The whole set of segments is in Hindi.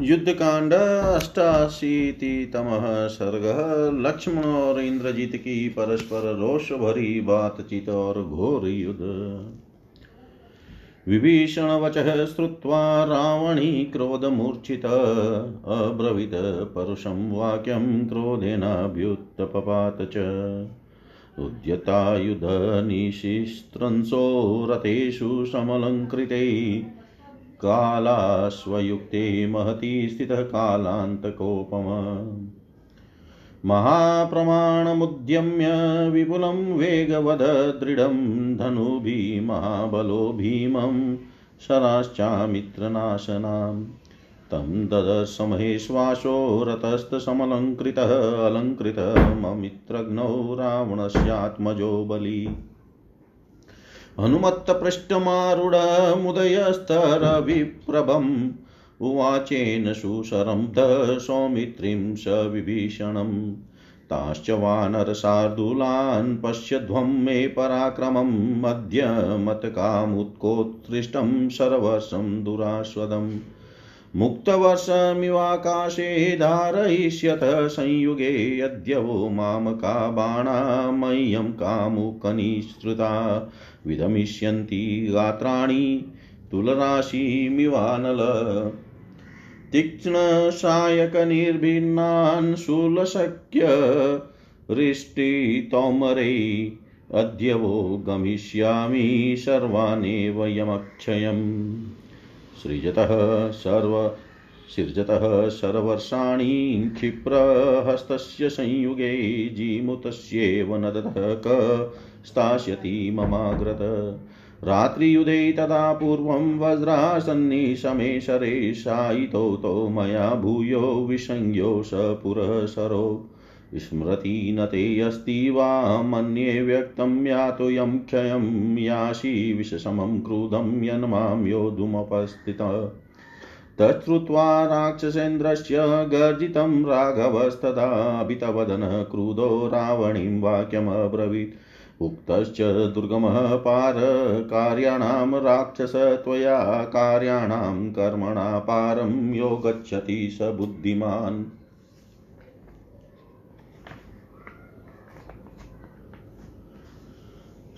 युद्धकांड, अष्टाशीतितमः सर्ग लक्ष्मण और इंद्रजीत की परस्पर रोष भरी बातचीत और घोर युद्ध। विभीषण वचः श्रुत्वा रावणी क्रोधमूर्छित अब्रवीत परुषं वाक्यं क्रोधेनाभ्युत्पपात च। उद्यतायुधनिशिस्त्रंसो रथेषु समलङ्कृते कालाश्वयुक्ते महती स्थितः कालान्तकोपम। महाप्रमाणमुद्यम्य विपुलं वेगवद दृढं धनुभिः महाबलो भीमं शराश्चामित्रनाशनाम्। तं ददसमहेश्वासो रतस्तसमलङ्कृतः अलङ्कृतममित्रघ्नौ रावणस्यात्मजो बली। हनुमत्तपृष्ठमारुढमुदयस्तरविप्रभम् उवाचेन सुशरं द सौमित्रीं स विभीषणम् ताश्च वानरशार्दूलान् पश्यध्वं मे पराक्रमम् अद्य मत्कामुत्कोत्कृष्टं सर्वस्वं दुरास्वदम् मुक्तवर्षमिवाकाशे धारयिष्यत संयुगे यद्यवो मामका बाणा मह्यं कामुकनिःसृता। विधमिष्यन्ति गात्राणि तुलराशिमिवानल। तीक्ष्णसायकनिर्भिन्नान् शूलशक्य हृष्टितौमरै अद्य वो गमिष्यामि सर्वानेव यमक्षयम्। सृजतः सर्व, सृजतः सर्वर्षाणि क्षिप्रहस्तस्य संयुगे जीमुतस्येव न दतः क स्थास्यति ममाग्रत। रात्रियुधे तदा पूर्वं वज्रासन्निशमेशरे शायितो तो मया भूयो विसंज्ञो स पुरःसरो। स्मृति न ते अस्ति वा मन्ये व्यक्तं यातु यं क्षयं यासि विषसमं क्रुधं यन्मां योद्धुमुपस्थितः तच्छ्रुत्वा राक्षसेन्द्रस्य गर्जितं राघवस्तदाभितवदनः क्रुधो रावणीं वाक्यमब्रवीत्। उक्तश्च दुर्गमः पार कार्याणां राक्षस त्वया कार्याणां कर्मणा पारं यो गच्छति स बुद्धिमान्।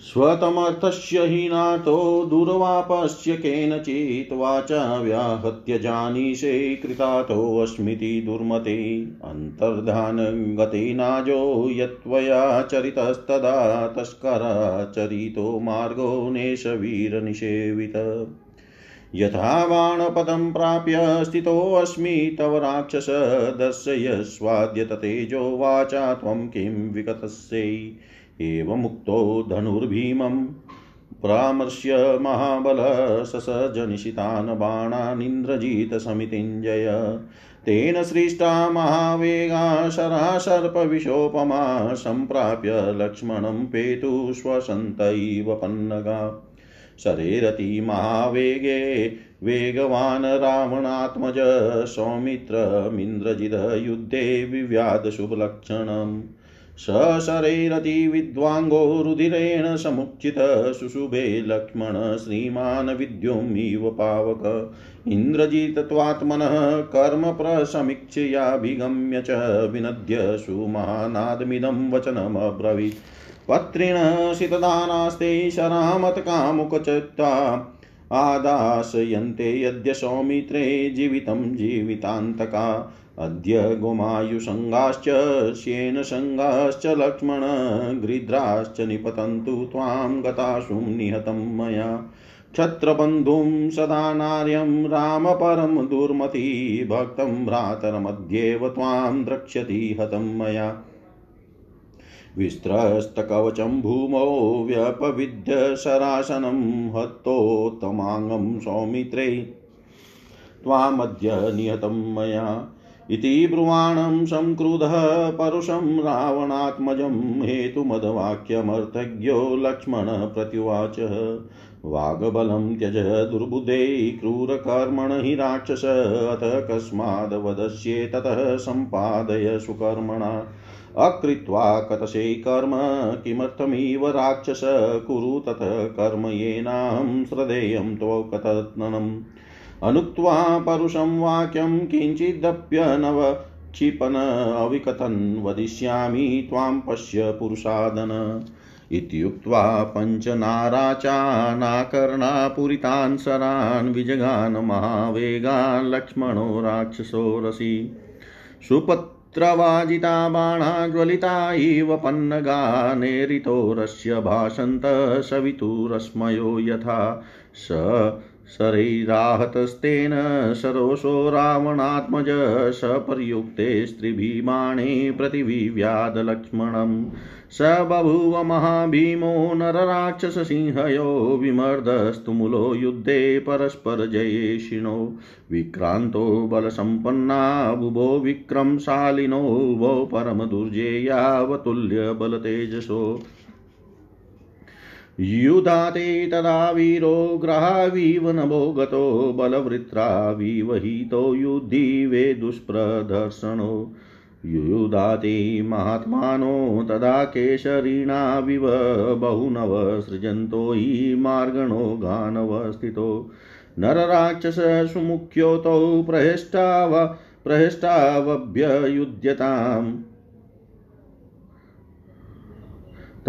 स्वतमर्थस्य हीनातो दुर्वापस्य केनचित् वाचा व्याहत्य जानीषे कृतातोऽस्मिति दुर्मते। अन्तर्धानगते नाजो यत्त्वया चरितस्तदा तस्कराचरितो मार्गो नेशवीरनिषेवित। यथा बाणपदं प्राप्य स्थितोऽस्मि तव राक्षस दर्शयस्वाद्य ततेजो वाचा त्वं किं विकतस्यै एवमुक्तो धनुर्भीमं परामर्श्य महाबलससजनिशितान् बाणानिन्द्रजितसमितिञ्जय तेन सृष्टा महावेगा शरासर्पविशोपमा सम्प्राप्य लक्ष्मणं पेतु स्वसन्त पन्नगा। शरेरति महावेगे वेगवान् रावणात्मज सौमित्रमिन्द्रजिदयुद्धे विव्याधशुभलक्षणम् सशरैरति विद्वाङ्गो रुधिरेण समुचित शुशुभे लक्ष्मण श्रीमान् विद्युमिव पावक। इन्द्रजितत्वात्मनः कर्म प्रसमीक्षयाभिगम्य च विनद्य सुमहानादमिदं वचनमब्रवीत्। पत्रिण शितदानास्ते शरामतकामुकचित्ता आदाशयन्ते यद्य सौमित्रे जीवितं जीवितान्तका। अद्य गोमायुसङ्गाश्च श्येनसङ्गाश्च लक्ष्मण गृध्राश्च निपतन्तु त्वां गतासुं निहतं मया। क्षत्रबन्धुं सदा नार्यं रामपरं दुर्मती, भक्तं भ्रातरमध्येव त्वां द्रक्ष्यति हतं मया। विस्त्रस्तकवचं भूमौ व्यपविद्य शरासनं हतोत्तमाङ्गं सौमित्रे, त्वामद्य निहतं मया। इति ब्रुवाणं संक्रुधः परुषं रावणात्मजं हेतुमदवाक्यमर्थज्ञो लक्ष्मण प्रत्युवाच। वाग्बलं त्यज दुर्बुद्धे क्रूरकर्मण हि राक्षस, अथ कस्माद् वदस्ये ततः सम्पादय सुकर्मणा। अकृत्वा कतसे कर्म, किमर्थमिव राक्षस, कुरु ततः कर्म येनाहं श्रद्धेयं त्वकतत्ननम् अनुक्त्वा परुषं वाक्यं किञ्चिदप्यनव क्षिपन अविकथन् वदिष्यामि त्वां पश्य पुरुषादन। इत्युक्त्वा पञ्चनाराचानाकर्णापुरितान् सरान् विजगान् महावेगान् लक्ष्मणो राक्षसो रसि सुपत्रवाजिता बाणा ज्वलिता इव पन्नगा नेरितोरस्य भाषन्त सवितुरस्मयो यथा। स शरैराहतस्तेन सरोषो रावणात्मज सपर्युक्ते स्त्रिभिमाणे प्रतिविव्यादलक्ष्मणम्। स बभूव महाभीमो नरराक्षससिंहयो विमर्दस्तुमुलो युद्धे परस्परजयेशिनो विक्रान्तो बलसम्पन्ना बुभो विक्रमशालिनो वो परमदुर्जेयावतुल्यबलतेजसो युधाते तदा वीरो ग्रहावीव नभो गतो बलवृत्राविवहितो युद्धि दुष्प्रदर्शनो। युयुधाते महात्मानो तदा केशरिणाविव बहुनव सृजन्तो हि मार्गणो गानवस्थितो। नरराक्षससुमुख्योतौ प्रहिष्टाव प्रहिष्टावभ्ययुध्यताम्।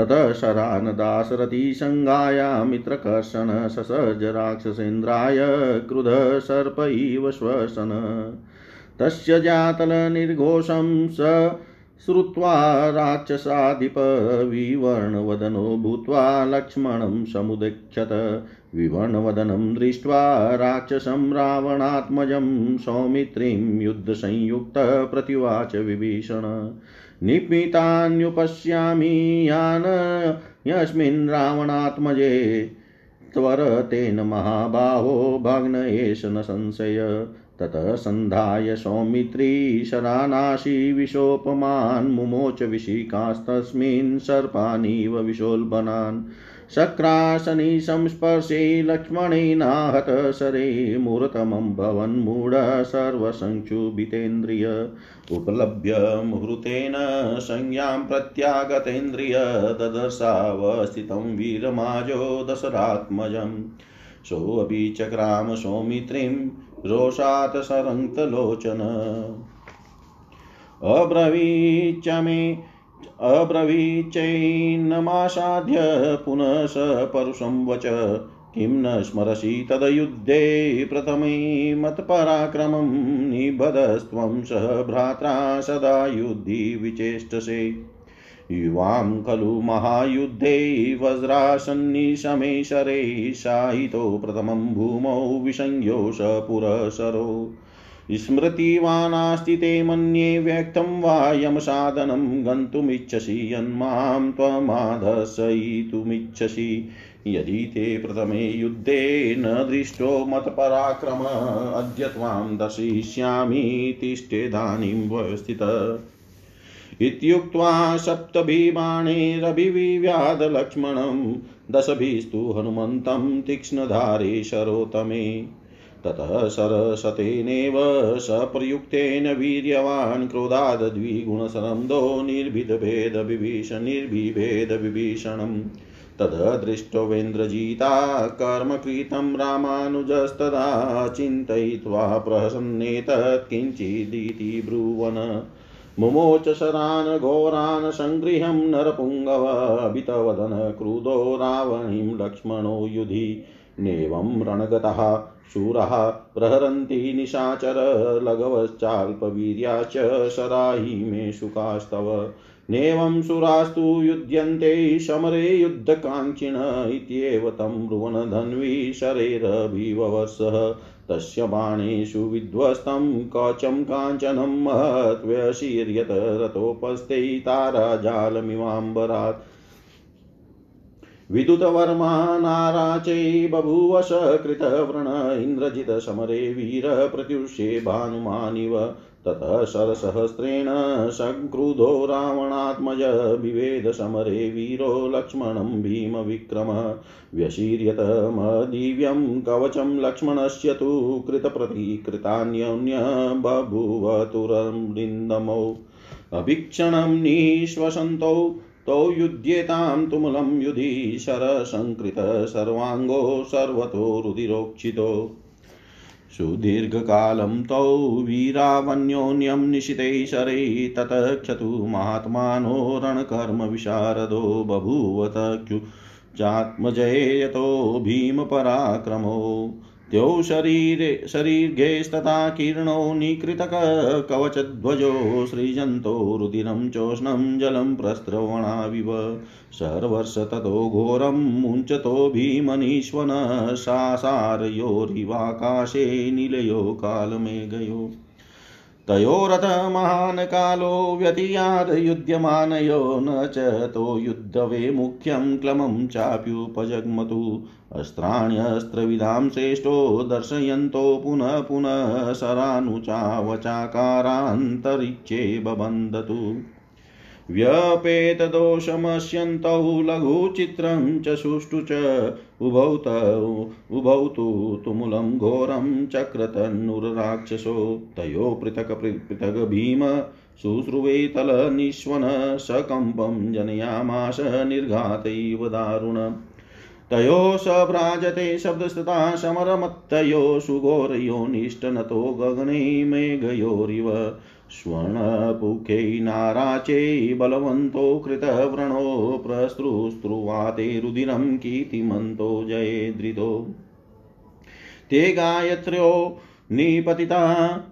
ततः शरानदासरथीसङ्गाया मित्रकर्षण ससज राक्षसेन्द्राय क्रुधः सर्प इव श्वसन तस्य जातलनिर्घोषं स श्रुत्वा राक्षसाधिपविवर्णवदनो भूत्वा लक्ष्मणं समुदक्षत विवर्णवदनं दृष्ट्वा राक्षसं रावणात्मजं सौमित्रीं युद्धसंयुक्तः प्रतिवाच विभीषण। निमितान्युपश्यामि यान यस्मिन् रावणात्मजे त्वर तेन महाबाहो भग्न एष न संशय। ततः सन्धाय सौमित्री शरानाशी विशोपमान् मुमोच विशिकास्तस्मिन् सर्पानीव विशोल्बनान्। शक्रासनि संस्पर्शे लक्ष्मणेनाहत शरे मूर्तमं भवन्मूढ सर्वसङ्क्षुभितेन्द्रिय उपलभ्य मुहूर्तेन संज्ञां प्रत्यागतेन्द्रिय ददर्शावस्थितं वीरमाजो दशरात्मजम् सोऽपि चक्राम सौमित्रीं रोषात् सरङ्क्तलोचन। अब्रवीच मे अब्रवीचैन्नमासाद्य पुनः स परुषं वच। किं न स्मरसि तदयुद्धे प्रथमे मत्पराक्रमं निबधस्त्वं सह भ्रात्रा सदा युद्धि विचेष्टसे। युवां खलु महायुद्धे वज्रासन्निशमे शरे शायितो प्रथमं भूमौ स पुरसरो स्मृतिवानास्ति ते मन्ये व्यक्तं वा यमसाधनं गन्तुमिच्छसि यन्मां त्वमाधर्शयितुमिच्छसि यदि ते प्रथमे युद्धे न दृष्टो मत्पराक्रम, अद्य त्वां दर्शयिष्यामि तिष्ठेदानीं व्यवस्थित। इत्युक्त्वा सप्तभिबाणैरभिविव्याधलक्ष्मणं दशभिस्तु हनुमन्तं तीक्ष्णधारे शरोतमे। ततः सरसतेनेव सप्रयुक्तेन वीर्यवान् क्रोधाद्विगुणसरन्दो निर्भिदभेदविभीष निर्भिभेदविभीषणम् तददृष्टोवेन्द्रजिता कर्मकृतं रामानुजस्तदा चिन्तयित्वा प्रसन्नेतत् किञ्चिदिति ब्रुवन्। मुमोच शरान् घोरान् सङ्गृहं नरपुङ्गवभितवदन क्रुधो रावणीं लक्ष्मणो युधि। नेवं रणगतः शूरः प्रहरन्ति निशाचर लघवश्चाल्पवीर्या च सराहि मे शुकास्तव। नेवं सुरास्तु युध्यन्ते समरे युद्धकाङ्क्षिण इत्येव तं ब्रुवनधन्वी शरेरभिववर्षः तस्य बाणेषु विध्वस्तं कवचं काञ्चनं महत्व्यशीर्यत रतोपस्थे ताराजालमिवाम्बरात् विदुतवर्मा नाराचै बभूवश कृतव्रण इन्द्रजितसमरे वीर प्रत्युष्ये भानुमानिव। ततः शरसहस्रेण सङ्क्रुधो रावणात्मज विवेदसमरे वीरो लक्ष्मणं भीमविक्रम। व्यशीर्यतमदिव्यं कवचं लक्ष्मणस्य तु कृतप्रतिकृतान्योन्य बभूवतुरमृन्दमौ अभीक्षणं निःश्वसन्तौ तौ युध्येतां तुमुलं युधि शरसङ्कृत सर्वाङ्गो सर्वतो रुधिरोक्षितो। सुदीर्घकालं तौ वीरावन्योन्यं निशिते शरै ततः क्षतु महात्मानो रणकर्मविशारदो बभूव तख्युचात्मजये यतो भीमपराक्रमो। त्यो शरीरे शरीर्घेस्तथा कीर्णो निकृतकवचध्वजो सृजन्तो रुदिरं चोष्णं जलं प्रस्रवणाविव। सर्वर्ष ततो घोरं मुञ्चतो भीमनीश्वन, सासारयोरिवाकाशे निलयो कालमेघयो। तयोरथ महान् कालो व्यतियादयुध्यमानयो न च तो युद्धवे मुख्यं क्लमं चाप्युपजग्मतु। अस्त्राण्यस्त्रविधां श्रेष्ठो दर्शयन्तो पुनः पुनः सरानुचावचाकारान्तरिक्षे बबन्धतु व्यपेतदोषमस्यन्तौ लघुचित्रं च सुष्ठु च उभौ उभौ तु तुमुलं घोरं चक्रतन्नुरराक्षसो, तयो पृथक् पृथक् भीम शुश्रुवे तलनिष्वन सकम्पं जनयामाश निर्घातैव दारुण। तयो सभ्राजते शब्दस्तता समरमत्तयो सुघोरयो निष्टनतो गगने मेघयोरिव। स्वर्णपुखै नाराचे बलवन्तो कृतव्रणो प्रस्तुस्त्रुवाते रुदिरं कीर्तिमन्तो जयेद्रितो ते गायत्र्यो निपतिता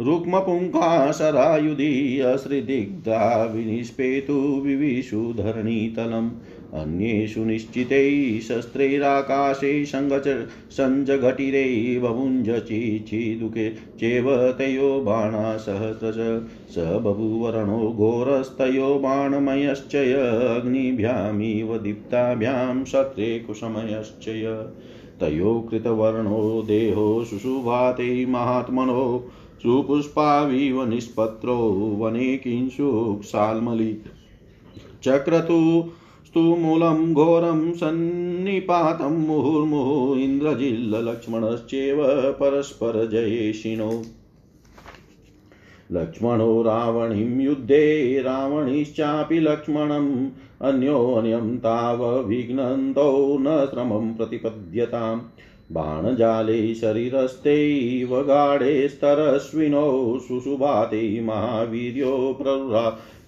रुक्मपुङ्खासरायुधि अश्रिदिग्धा विनिष्पेतु विविशुधरणीतलम्। अन्येषु निश्चितैः शस्त्रैराकाशे सङ्गच सञ्जघटिरे बभुञ्जचिचिदुके चेव तयो बाणासहस्रश स बभूवरणो घोरस्तयो बाणमयश्चय। अग्निभ्यामिव दीप्ताभ्यां शत्रे कुसमयश्चय तयो कृतवर्णो देहो शुशुभाते महात्मनो। सुपुष्पाविव निष्पत्रो वने किंशुक्साल्मलि चक्रतु स्तुमूलं घोरं सन्निपातं मुहुर्मुहुः इन्द्रजिल्लक्ष्मणश्चेव परस्परजयेशिनो लक्ष्मणो रावणीं युद्धे रावणीश्चापि लक्ष्मणम् अन्योन्यं तावविघ्नन्तौ न श्रमं प्रतिपद्यताम्। बाणजाले शरीरस्थैव गाढे शुशुभाते महावीर्यो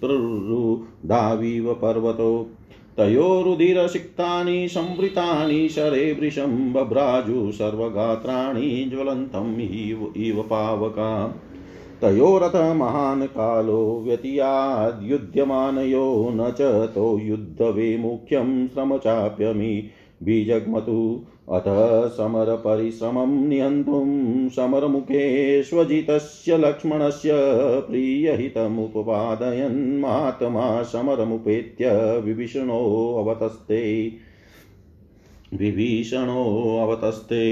प्ररुधाविव पर्वतो। तयोरुदिरसिक्तानि संवृतानि, शरे वृषं, बभ्राजु, सर्वगात्राणि ज्वलन्तम् इव पावका। तयोरथ महान् कालो व्यतियाद्युध्यमानयो न च तो युद्धविमुख्यं श्रमचाप्यमि। बीजग्मतु। अथ समरपरिश्रमं नियन्तुं समरमुखे स्वजितस्य लक्ष्मणस्य प्रियहितमुपपादयन् महात्मा समरमुपेत्य विभीषणोऽवतस्ते विभीषणोऽवतस्ते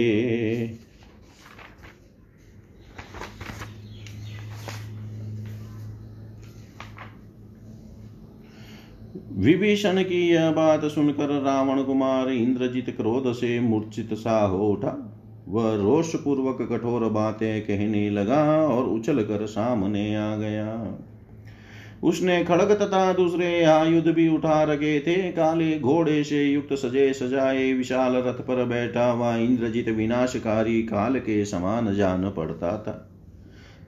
विभीषण की यह बात सुनकर रावण कुमार इंद्रजित क्रोध से मूर्छित सा हो उठा। वह रोष पूर्वक कठोर बातें कहने लगा और उछल कर सामने आ गया। उसने खड़ग तथा दूसरे आयुध भी उठा रखे थे। काले घोड़े से युक्त सजे सजाए विशाल रथ पर बैठा हुआ इंद्रजित विनाशकारी काल के समान जान पड़ता था।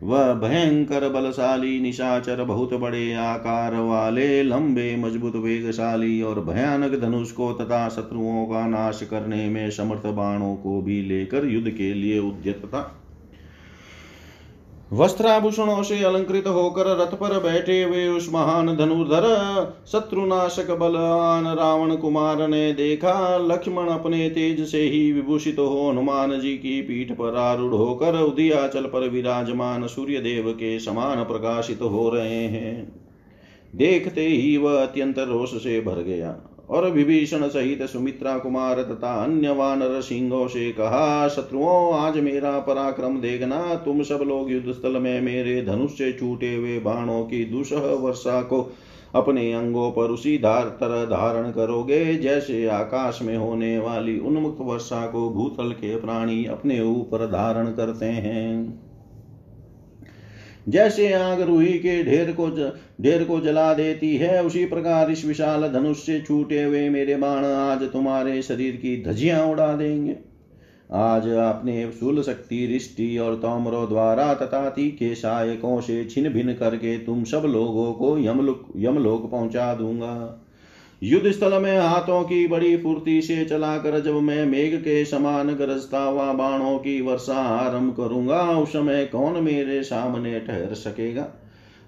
वह भयंकर बलशाली, निशाचर, बहुत बड़े आकार वाले, लंबे, मज़बूत, वेगशाली और भयानक धनुष को तथा शत्रुओं का नाश करने में समर्थ बाणों को भी लेकर युद्ध के लिए उद्यत था। वस्त्राभूषणों से अलंकृत होकर रथ पर बैठे हुए उस महान धनुर्धर शत्रुनाशक बलवान रावण कुमार ने देखा, लक्ष्मण अपने तेज से ही विभूषित हो हनुमान जी की पीठ पर आरूढ़ होकर उदियाचल पर विराजमान सूर्य देव के समान प्रकाशित हो रहे हैं। देखते ही वह अत्यंत रोष से भर गया। और विभीषण सहित सुमित्रा कुमार तथा अन्य वानर सिंहों से कहा, शत्रुओं, आज मेरा पराक्रम देखना, तुम सब लोग युद्ध स्थल में मेरे धनुष से छूटे हुए बाणों की दुसह वर्षा को अपने अंगों पर उसी धार तरह धारण करोगे, जैसे आकाश में होने वाली उन्मुक्त वर्षा को भूतल के प्राणी अपने ऊपर धारण करते हैं। जैसे आग रूही के ढेर को ढेर को जला देती है, उसी प्रकार इस विशाल धनुष से छूटे हुए मेरे बाण आज तुम्हारे शरीर की धजियाँ उड़ा देंगे। आज आपने शूल शक्ति, रिष्टि और तोमरों द्वारा तथा के सहायकों से छिन भिन करके तुम सब लोगों को यमलोक यमलोक पहुँचा दूँगा। युद्ध स्थल में हाथों की बड़ी फुर्ती से चलाकर जब मैं मेघ के समान गरजता हुआ बाणों की वर्षा आरंभ करूँगा, उस समय कौन मेरे सामने ठहर सकेगा?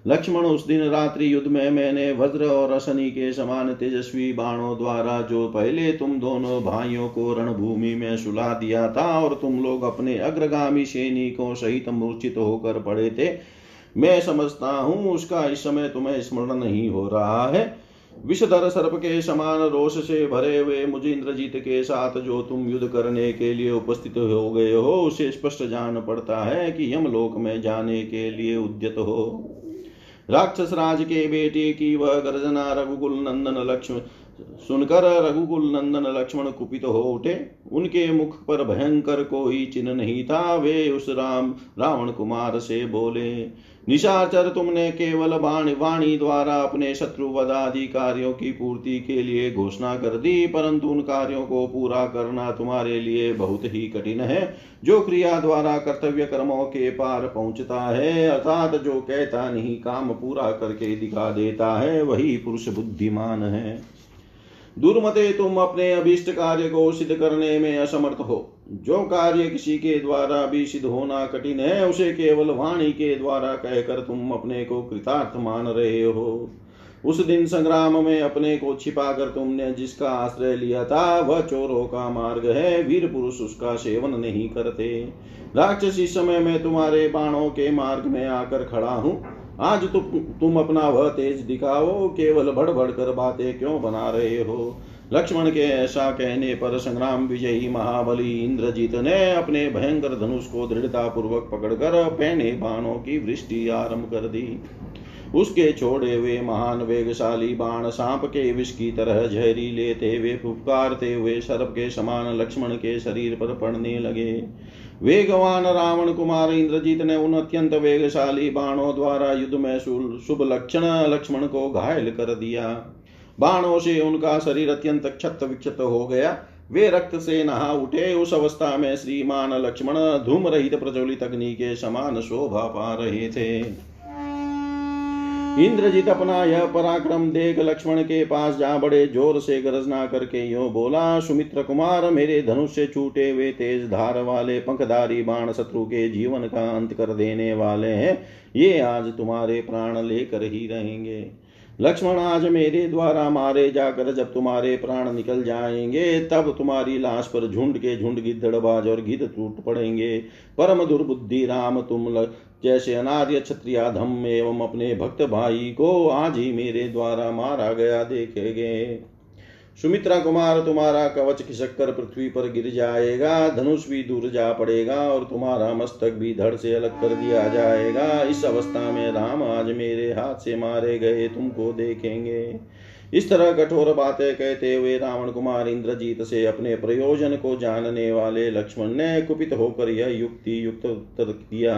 लक्ष्मण, उस दिन रात्रि युद्ध में मैंने वज्र और असनी के समान तेजस्वी बाणों द्वारा जो पहले तुम दोनों भाइयों को रणभूमि में सुला दिया था और तुम लोग अपने अग्रगामी सैनिकों सहित मूर्छित होकर पड़े थे, मैं समझता हूँ उसका इस समय तुम्हें स्मरण नहीं हो रहा है। विषधर सर्प के समान रोष से भरे हुए मुझे इंद्रजीत के साथ जो तुम युद्ध करने के लिए उपस्थित हो गए हो, उसे स्पष्ट जान पड़ता है कि यमलोक में जाने के लिए उद्यत हो। राक्षस राज के बेटे की वह गर्जना रघुकुल नंदन लक्ष्मण सुनकर रघुकुल नंदन लक्ष्मण कुपित हो उठे। उनके मुख पर भयंकर कोई चिन्ह नहीं था। वे उस राम रावण कुमार से बोले निशाचर तुमने केवल वाणी द्वारा अपने शत्रु वदादि कार्यों की पूर्ति के लिए घोषणा कर दी, परंतु उन कार्यों को पूरा करना तुम्हारे लिए बहुत ही कठिन है, जो क्रिया द्वारा कर्तव्य कर्मों के पार पहुँचता है, अर्थात जो कहता नहीं, काम पूरा करके दिखा देता है, वही पुरुष बुद्धिमान है। दुर्मते तुम अपने अभिष्ट कार्य को सिद्ध करने में असमर्थ हो। जो कार्य किसी के द्वारा भी सिद्ध होना कठिन है, उसे केवल वाणी के द्वारा कहकर तुम अपने को कृतार्थ मान रहे हो। उस दिन संग्राम में अपने को छिपा कर तुमने जिसका आश्रय लिया था, वह चोरों का मार्ग है, वीर पुरुष उसका सेवन नहीं करते। राक्षस, इस समय में तुम्हारे बाणों के मार्ग में आकर खड़ा हूँ। आज तुम तुम अपना वह तेज दिखाओ, केवल बढ़ बढ़ कर बातें क्यों बना रहे हो? लक्ष्मण के ऐसा कहने पर संग्राम विजयी महाबली इंद्रजीत ने अपने भयंकर धनुष को दृढ़ता पूर्वक पकड़कर पहने बाणों की वृष्टि आरंभ कर दी। उसके छोड़े हुए महान वेगशाली बाण सांप के विष की तरह जहरी लेते हुए फुफकारते हुए सर्प के समान लक्ष्मण के शरीर पर पड़ने लगे। वेगवान रावण कुमार इंद्रजीत ने उन अत्यंत वेगशाली बाणों द्वारा युद्ध में शुभ लक्षण लक्ष्मण को घायल कर दिया। बाणों से उनका शरीर अत्यंत क्षत विक्षत हो गया। वे रक्त से नहा उठे। उस अवस्था में श्रीमान लक्ष्मण धूम रहित प्रज्वलित अग्नि के समान शोभा पा रहे थे। इंद्रजीत अपना यह पराक्रम देख लक्ष्मण के पास जा बड़े ज़ोर से गरजना करके यो बोला, सुमित्र कुमार, मेरे धनुष से छूटे हुए तेज धार वाले पंखधारी बाण शत्रु के जीवन का अंत कर देने वाले हैं। ये आज तुम्हारे प्राण लेकर ही रहेंगे। लक्ष्मण, आज मेरे द्वारा मारे जाकर जब तुम्हारे प्राण निकल जाएँगे, तब तुम्हारी लाश पर झुंड के झुंड गिदड़बाज और गिद टूट पड़ेंगे। परम दुर्बुद्धि राम, तुम जैसे अनार्य क्षत्रिया धम्म एवं अपने भक्त भाई को आज ही मेरे द्वारा मारा गया, देखेंगे। सुमित्रा कुमार, तुम्हारा कवच खिसक कर पृथ्वी पर गिर जाएगा, धनुष भी दूर जा पड़ेगा और तुम्हारा मस्तक भी धड़ से अलग कर दिया जाएगा। इस अवस्था में राम आज मेरे हाथ से मारे गए, तुमको देखेंगे। इस तरह कठोर बातें कहते हुए रावण कुमार इंद्रजीत से अपने प्रयोजन को जानने वाले लक्ष्मण ने कुपित होकर यह युक्ति युक्त उत्तर दिया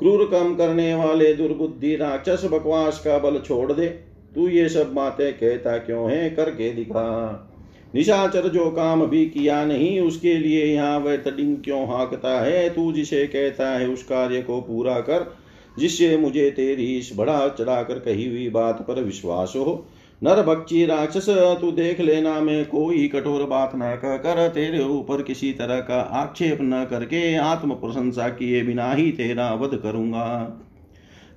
क्रूर कम करने वाले दुर्बुद्धि राक्षस बकवास का बल छोड़ दे। तू ये सब बातें कहता क्यों है? करके दिखा। निशाचर जो काम भी किया नहीं, उसके लिए यहाँ वह तडिंग क्यों हाँकता है? तू जिसे कहता है, उस कार्य को पूरा कर, जिससे मुझे तेरी इस बढ़ा चढ़ाकर कही हुई बात पर विश्वास हो। नर भक्षी राक्षस, तू देख लेना, मैं कोई कठोर बात न कह कर तेरे ऊपर किसी तरह का आक्षेप न करके आत्म प्रशंसा किए बिना ही तेरा वध करूँगा।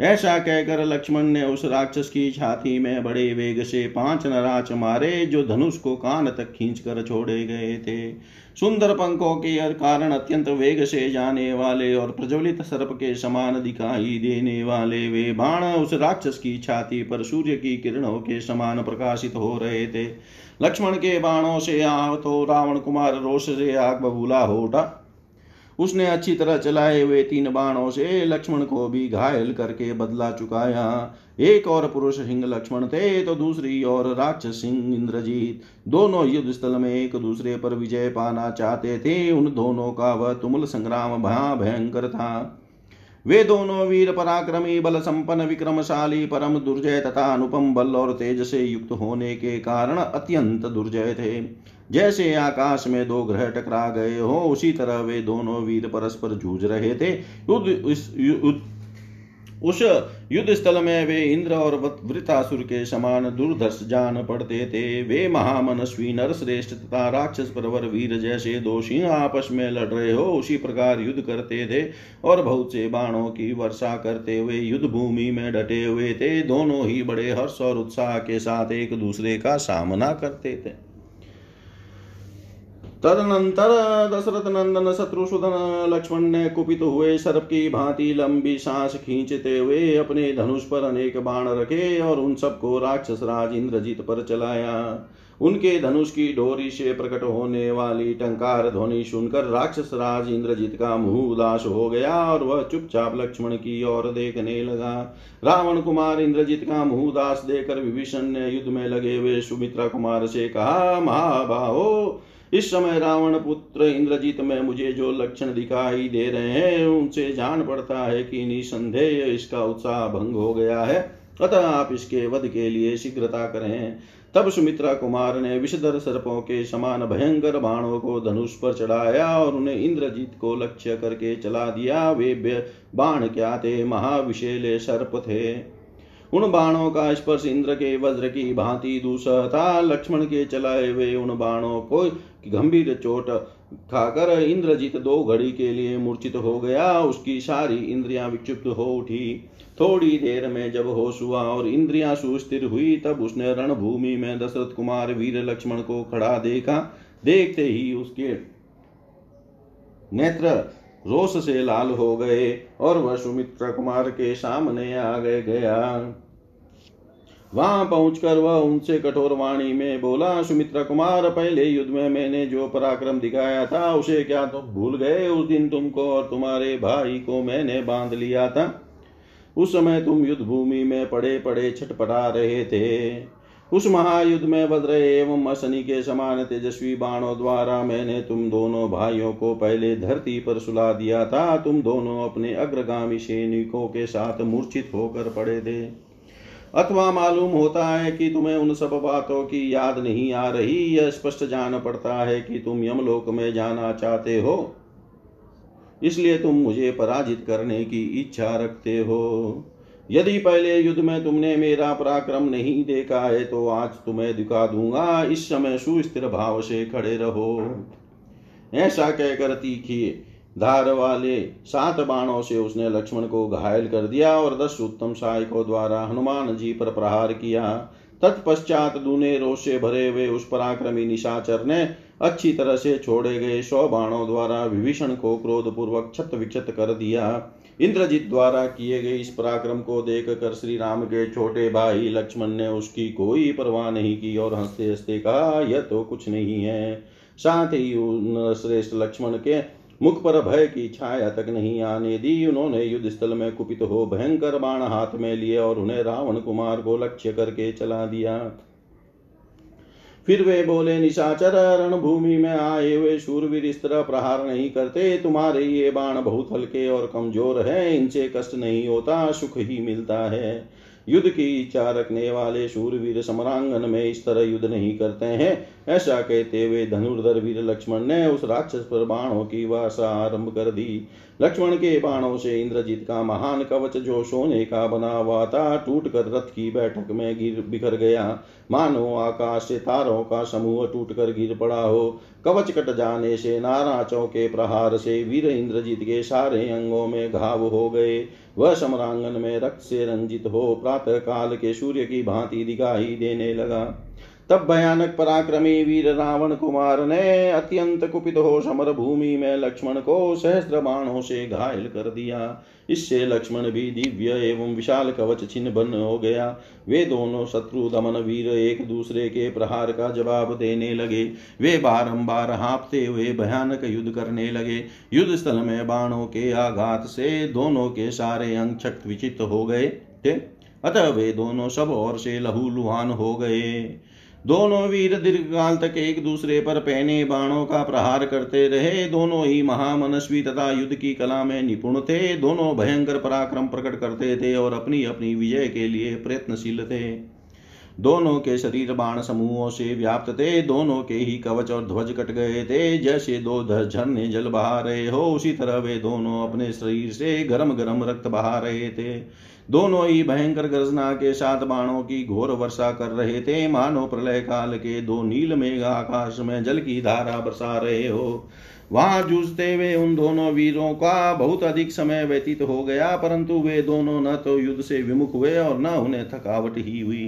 ऐसा कहकर लक्ष्मण ने उस राक्षस की छाती में बड़े वेग से पाँच नराच मारे, जो धनुष को कान तक खींच कर छोड़े गए थे। सुंदर पंखों के कारण अत्यंत वेग से जाने वाले और प्रज्वलित सर्प के समान दिखाई देने वाले वे बाण उस राक्षस की छाती पर सूर्य की किरणों के समान प्रकाशित हो रहे थे। लक्ष्मण के बाणों से आ तो रावण कुमार रोष से आग बबूला हो उठा। उसने अच्छी तरह चलाए हुए तीन बाणों से लक्ष्मण को भी घायल करके बदला चुकाया। एक और पुरुष सिंह लक्ष्मण थे तो दूसरी और राक्षस सिंह इंद्रजीत। दोनों युद्ध स्थल में एक दूसरे पर विजय पाना चाहते थे। उन दोनों का वह तुमुल संग्राम भया भयंकर था। वे दोनों वीर पराक्रमी बल संपन्न विक्रमशाली, परम दुर्जय तथा अनुपम बल और तेज से युक्त होने के कारण अत्यंत दुर्जय थे। जैसे आकाश में दो ग्रह टकरा गए हो, उसी तरह वे दोनों वीर परस्पर जूझ रहे थे। युद्ध उस युद्ध स्थल में वे इंद्र और वृतासुर के समान दुर्धर्ष जान पड़ते थे। वे महामनस्वी नर श्रेष्ठ तथा राक्षस परवर वीर जैसे दो सिंह आपस में लड़ रहे हो, उसी प्रकार युद्ध करते थे और बहुत से बाणों की वर्षा करते हुए युद्ध भूमि में डटे हुए थे। दोनों ही बड़े हर्ष और उत्साह के साथ एक दूसरे का सामना करते थे। तदनंतर दशरथ नंदन शत्रुसूदन लक्ष्मण ने कुपित हुए सर्प की भांति लंबी सांस खींचते हुए अपने धनुष पर अनेक बाण रखे और उन सबको राक्षस राज इंद्रजीत पर चलाया। उनके धनुष की डोरी से प्रकट होने वाली टंकार ध्वनि सुनकर राक्षस राज इंद्रजीत का मुँह उदास हो गया और वह चुपचाप लक्ष्मण की ओर देखने लगा। रावण कुमार इंद्रजीत का मुँह उदास देकर विभीषण ने युद्ध में लगे हुए सुमित्रा कुमार से कहा, महाबाहो इस समय रावण पुत्र इंद्रजीत में मुझे जो लक्षण दिखाई दे रहे हैं, उनसे जान पड़ता है कि निसंदेह इसका उत्साह भंग हो गया है। अतः आप इसके वध के लिए शीघ्रता करें। तब सुमित्रा कुमार ने विषधर सर्पों के समान भयंकर बाणों को धनुष पर चढ़ाया और उन्हें इंद्रजीत को लक्ष्य करके चला दिया। वे बाण क्या थे महाविशेले सर्प थे। उन बाणों का स्पर्श इंद्र के वज्र की भांति दूसरा था। लक्ष्मण के चलाए हुए उन बाणों को गंभीर चोट खाकर इंद्रजीत दो घड़ी के लिए मूर्छित हो गया। उसकी सारी इंद्रियाँ विक्षिप्त हो उठी। थोड़ी देर में जब होश हुआ और इंद्रियाँ सुस्थिर हुई, तब उसने रणभूमि में दशरथ कुमार वीर लक्ष्मण को खड़ा देखा। देखते ही उसके नेत्र रोष से लाल हो गए और वह सुमित्र कुमार के सामने आ गए गया। वहाँ पहुंचकर वह उनसे कठोर वाणी में बोला, सुमित्रा कुमार, पहले युद्ध में मैंने जो पराक्रम दिखाया था, उसे क्या तुम भूल गए उस दिन तुमको और तुम्हारे भाई को मैंने बाँध लिया था? उस समय तुम युद्ध भूमि में पड़े पड़े छटपटा रहे थे। उस महायुद्ध में वज्र एवं असनी के समान तेजस्वी बाणों द्वारा मैंने तुम दोनों भाइयों को पहले धरती पर सुला दिया था। तुम दोनों अपने अग्रगामी सैनिकों के साथ मूर्छित होकर पड़े थे। अथवा मालूम होता है कि तुम्हें उन सब बातों की याद नहीं आ रही, यह स्पष्ट जान पड़ता है कि तुम यमलोक में जाना चाहते हो। इसलिए तुम मुझे पराजित करने की इच्छा रखते हो। यदि पहले युद्ध में तुमने मेरा पराक्रम नहीं देखा है तो आज तुम्हें दिखा दूँगा, इस समय सुस्थिर भाव से खड़े रहो। ऐसा कहकर तीखी धार वाले सात बाणों से उसने लक्ष्मण को घायल कर दिया और दस उत्तम सहायकों द्वारा हनुमान जी पर प्रहार किया। तत्पश्चात दूने रोष से भरे हुए उस पराक्रमी निशाचर ने अच्छी तरह से छोड़े गए सौ बाणों द्वारा विभीषण को क्रोध पूर्वक छत विक्षत कर दिया। इंद्रजीत द्वारा किए गए इस पराक्रम को देख कर श्री राम के छोटे भाई लक्ष्मण ने उसकी कोई परवाह नहीं की और हँसते हँसते कहा, यह तो कुछ नहीं है। साथ ही उन श्रेष्ठ लक्ष्मण के मुख पर भय की छाया तक नहीं आने दी उन्होंने युद्ध स्थल में कुपित हो भयंकर बाण हाथ में लिए और उन्हें रावण कुमार को लक्ष्य करके चला दिया। फिर वे बोले, निशाचर रणभूमि में आए हुए सूरवीर इस तरह प्रहार नहीं करते। तुम्हारे ये बाण बहुत हल्के और कमज़ोर है। इनसे कष्ट नहीं होता, सुख ही मिलता है। युद्ध की इच्छा रखने वाले सूरवीर समरांगन में इस तरह युद्ध नहीं करते हैं। ऐसा कहते हुए धनुर्धर वीर लक्ष्मण ने उस राक्षस पर बाणों की वर्षा आरंभ कर दी। लक्ष्मण के बाणों से इंद्रजीत का महान कवच जो सोने का बना हुआ था टूट कर रथ की बैठक में गिर बिखर गया। मानो आकाश से तारों का समूह टूट कर गिर पड़ा हो। कवच कट जाने से नाराचों के प्रहार से वीर इंद्रजीत के सारे अंगों में घाव हो गए। वह समरांगन में रक्त से रंजित हो प्रातः काल के सूर्य की भांति दिखाई देने लगा। तब भयानक पराक्रमी वीर रावण कुमार ने अत्यंत कुपित हो समर भूमि में लक्ष्मण को सहस्त्र बाणों से घायल कर दिया। इससे लक्ष्मण भी दिव्य एवं विशाल कवच छिन्न बन हो गया। वे दोनों शत्रु दमन वीर एक दूसरे के प्रहार का जवाब देने लगे। वे बारंबार हाँपते हुए भयानक युद्ध करने लगे। युद्ध स्थल में बाणों के आघात से दोनों के सारे अंग छक्त विचित हो गए। थे अतः वे दोनों सब और से लहूलुहान हो गए। दोनों वीर दीर्घ काल तक एक दूसरे पर पहने बाणों का प्रहार करते रहे। दोनों ही महामनस्वी तथा युद्ध की कला में निपुण थे। दोनों भयंकर पराक्रम प्रकट करते थे और अपनी अपनी विजय के लिए प्रयत्नशील थे। दोनों के शरीर बाण समूहों से व्याप्त थे। दोनों के ही कवच और ध्वज कट गए थे। जैसे दो झरने जल बहा रहे हो, उसी तरह वे दोनों अपने शरीर से गरम गरम रक्त बहा रहे थे। दोनों ही भयंकर गर्जना के साथ बाणों की घोर वर्षा कर रहे थे। मानो प्रलय काल के दो नील मेघ आकाश में जल की धारा बरसा रहे हो। वहाँ जूझते हुए उन दोनों वीरों का बहुत अधिक समय व्यतीत हो गया, परंतु वे दोनों न तो युद्ध से विमुख हुए और न उन्हें थकावट ही हुई।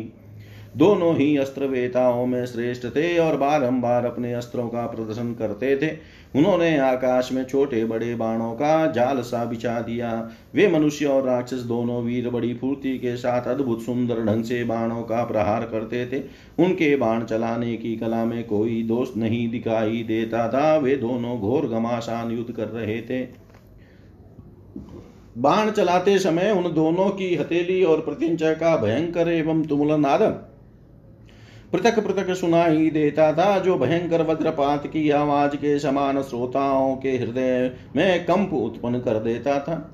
दोनों ही अस्त्र वेताओं में श्रेष्ठ थे और बारंबार अपने अस्त्रों का प्रदर्शन करते थे। उन्होंने आकाश में छोटे बड़े बाणों का जाल सा बिछा दिया। वे मनुष्य और राक्षस दोनों वीर बड़ी फूर्ति के साथ अद्भुत सुंदर ढंग से बाणों का प्रहार करते थे। उनके बाण चलाने की कला में कोई दोष नहीं दिखाई देता था। वे दोनों घोर घमासान युद्ध कर रहे थे। बाण चलाते समय उन दोनों की हथेली और प्रत्यंचा का भयंकर एवं तुमुल नाद पृथक पृथक सुनाई देता था, जो भयंकर वज्रपात की आवाज़ के समान श्रोताओं के हृदय में कंप उत्पन्न कर देता था।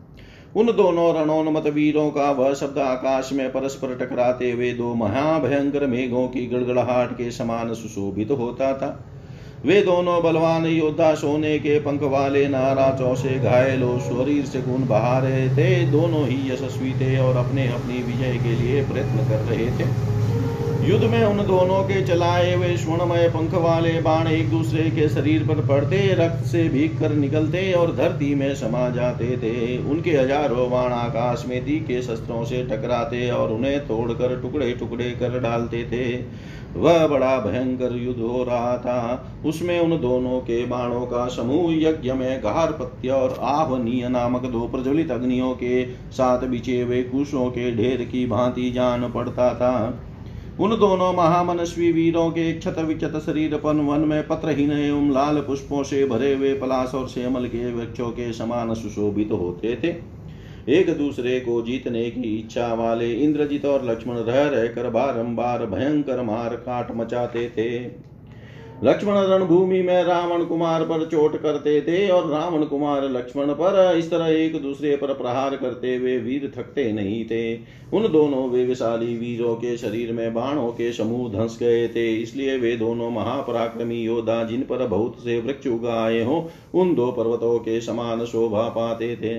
उन दोनों रणोन्मत वीरों का वह शब्द आकाश में परस्पर टकराते हुए दो महाभयंकर मेघों की गड़गड़ाहट के समान सुशोभित तो होता था। वे दोनों बलवान योद्धा सोने के पंख वाले नाराजों से घायलों शरीर से खून बहा रहे थे। दोनों ही यशस्वी थे और अपने अपनी विजय के लिए प्रयत्न कर रहे थे। युद्ध में उन दोनों के चलाए हुए स्वर्णमय पंख वाले बाण एक दूसरे के शरीर पर पड़ते, रक्त से भीग कर निकलते और धरती में समा जाते थे। उनके हज़ारों बाण आकाश में दी के शस्त्रों से टकराते और उन्हें तोड़कर टुकड़े टुकड़े कर डालते थे। वह बड़ा भयंकर युद्ध हो रहा था। उसमें उन दोनों के बाणों का समूह यज्ञ में पत्य और आहनीय नामक दो प्रज्वलित अग्नियों के साथ बिछे हुए कुशों के ढेर की भांति जान पड़ता था। उन दोनों महामनस्वी वीरों के क्षत विक्षत शरीर पर वन में पत्रहीन एवं लाल पुष्पों से भरे हुए पलाश और श्यामल के वृक्षों के समान सुशोभित तो होते थे। एक दूसरे को जीतने की इच्छा वाले इंद्रजीत और लक्ष्मण रह रहकर बारंबार भयंकर मार काट मचाते थे। लक्ष्मण रणभूमि में रावण कुमार पर चोट करते थे और रावण कुमार लक्ष्मण पर इस तरह एक दूसरे पर प्रहार करते हुए वीर थकते नहीं थे। उन दोनों वेगशाली वीरों के शरीर में बाणों के समूह धंस गए थे। इसलिए वे दोनों महापराक्रमी योद्धा जिन पर बहुत से वृक्ष उगाए हों, उन दो पर्वतों के समान शोभा पाते थे।